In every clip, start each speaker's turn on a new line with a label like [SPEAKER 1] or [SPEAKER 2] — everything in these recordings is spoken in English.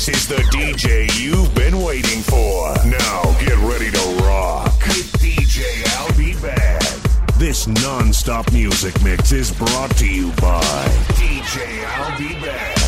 [SPEAKER 1] This is the DJ you've been waiting for. Now get ready to rock with DJ Be Bad. This non-stop music mix is brought to you by DJ Be Bad.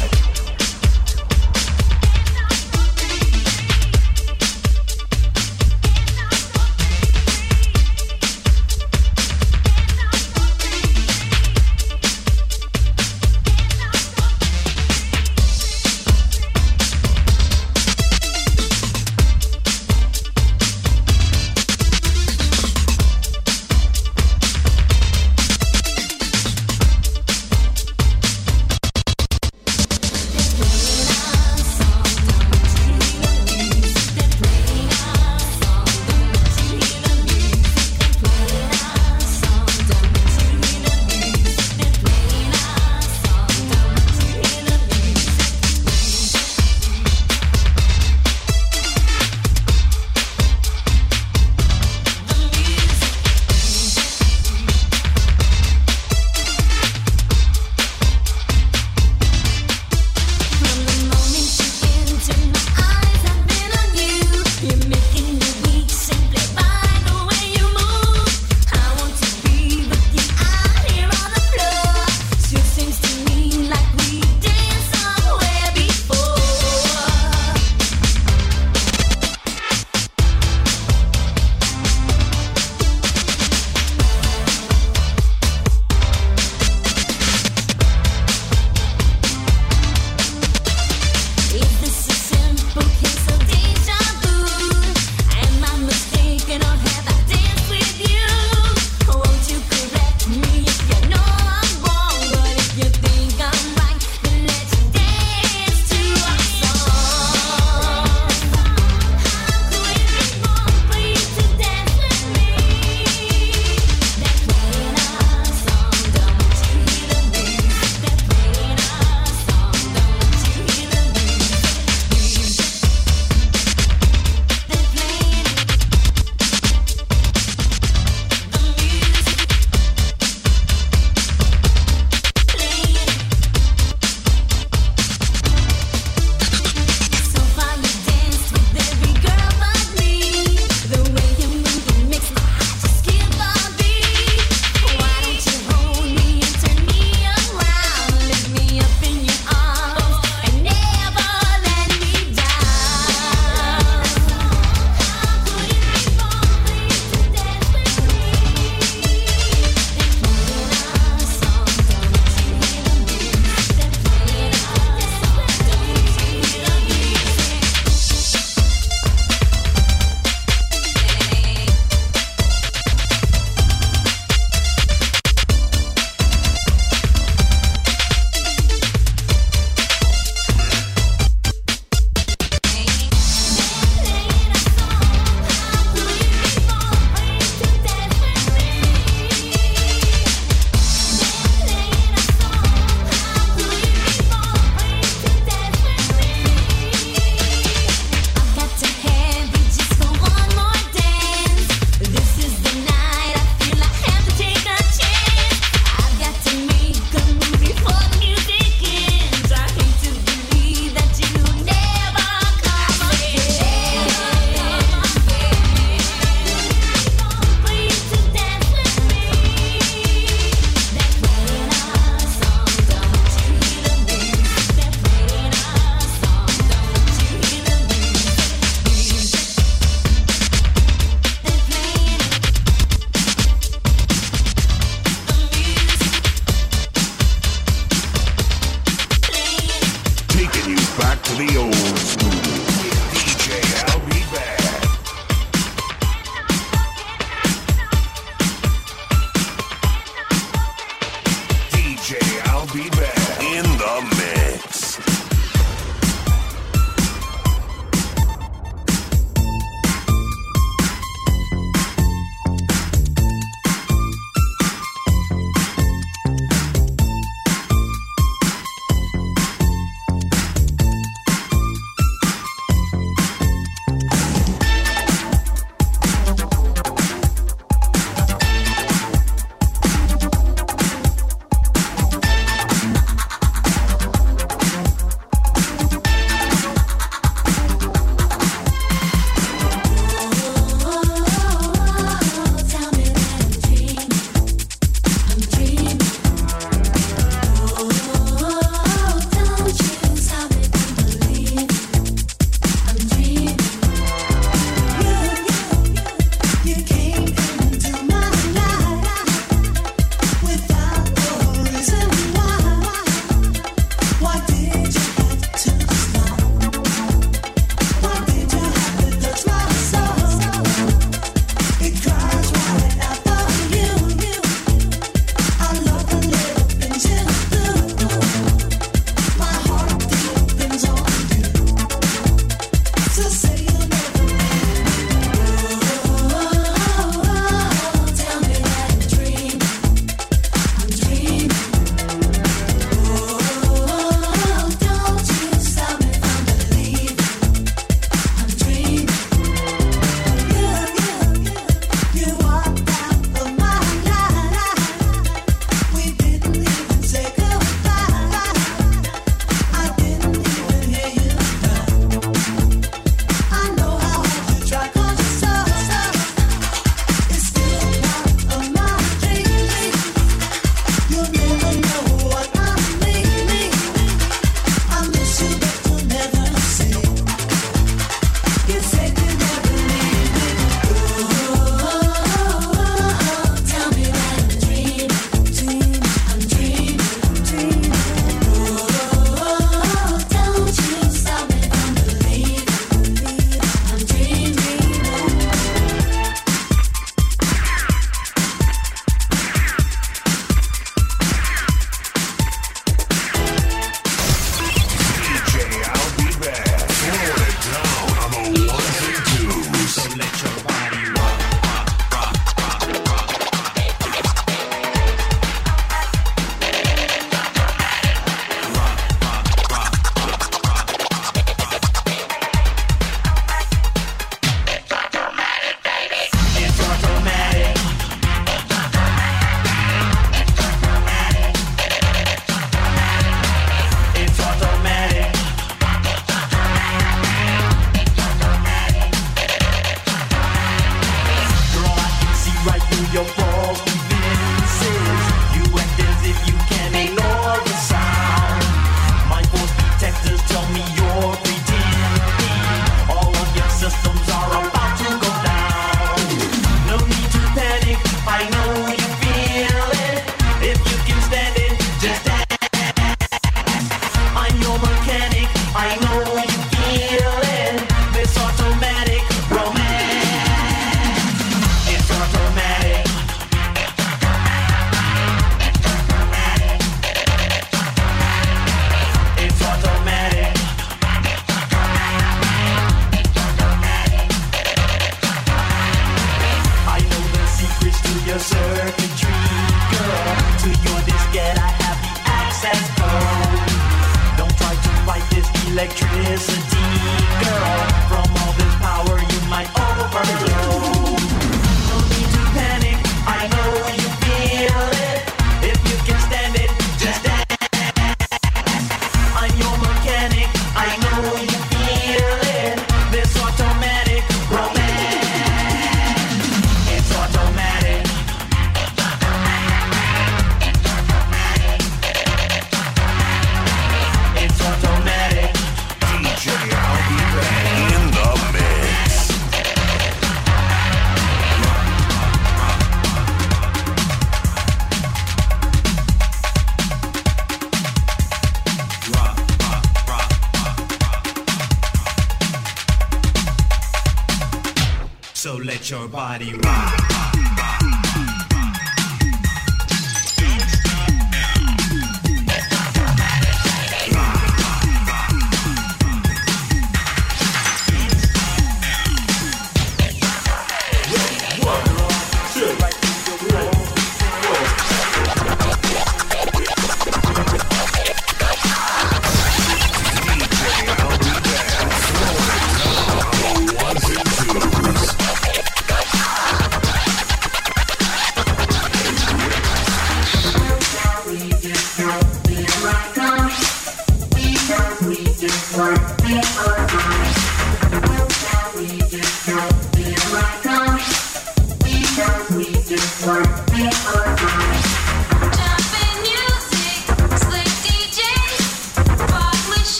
[SPEAKER 2] Got we do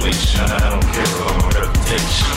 [SPEAKER 3] situation. I don't care about reputation.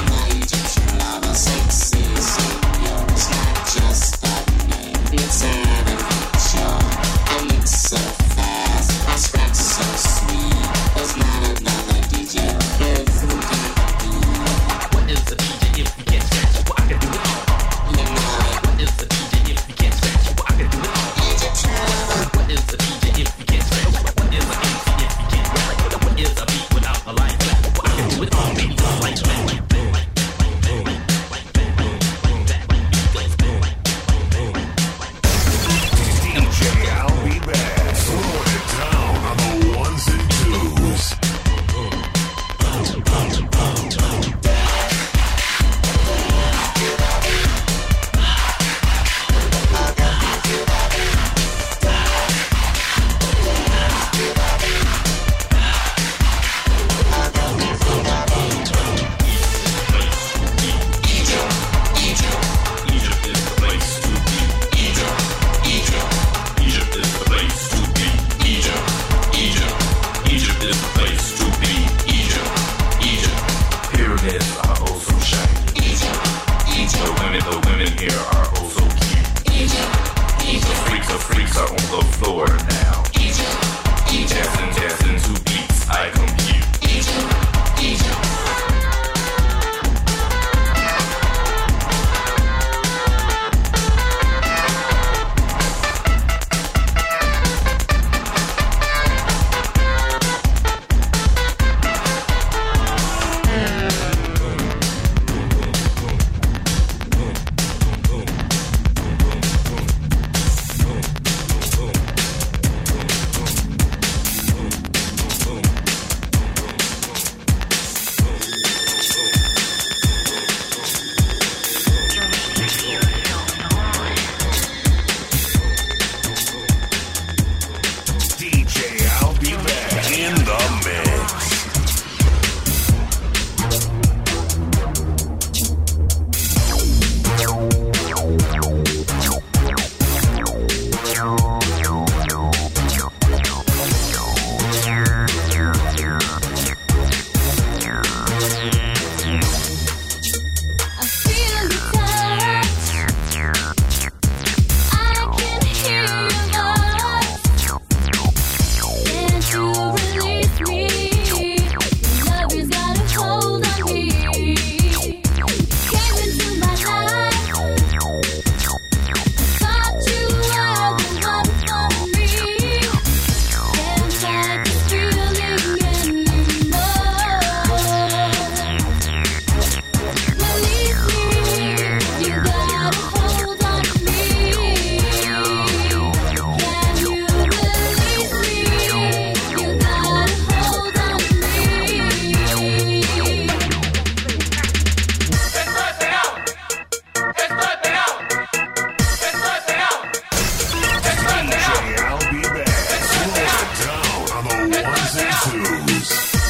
[SPEAKER 4] Freaks are freaks are on the floor. ones and twos.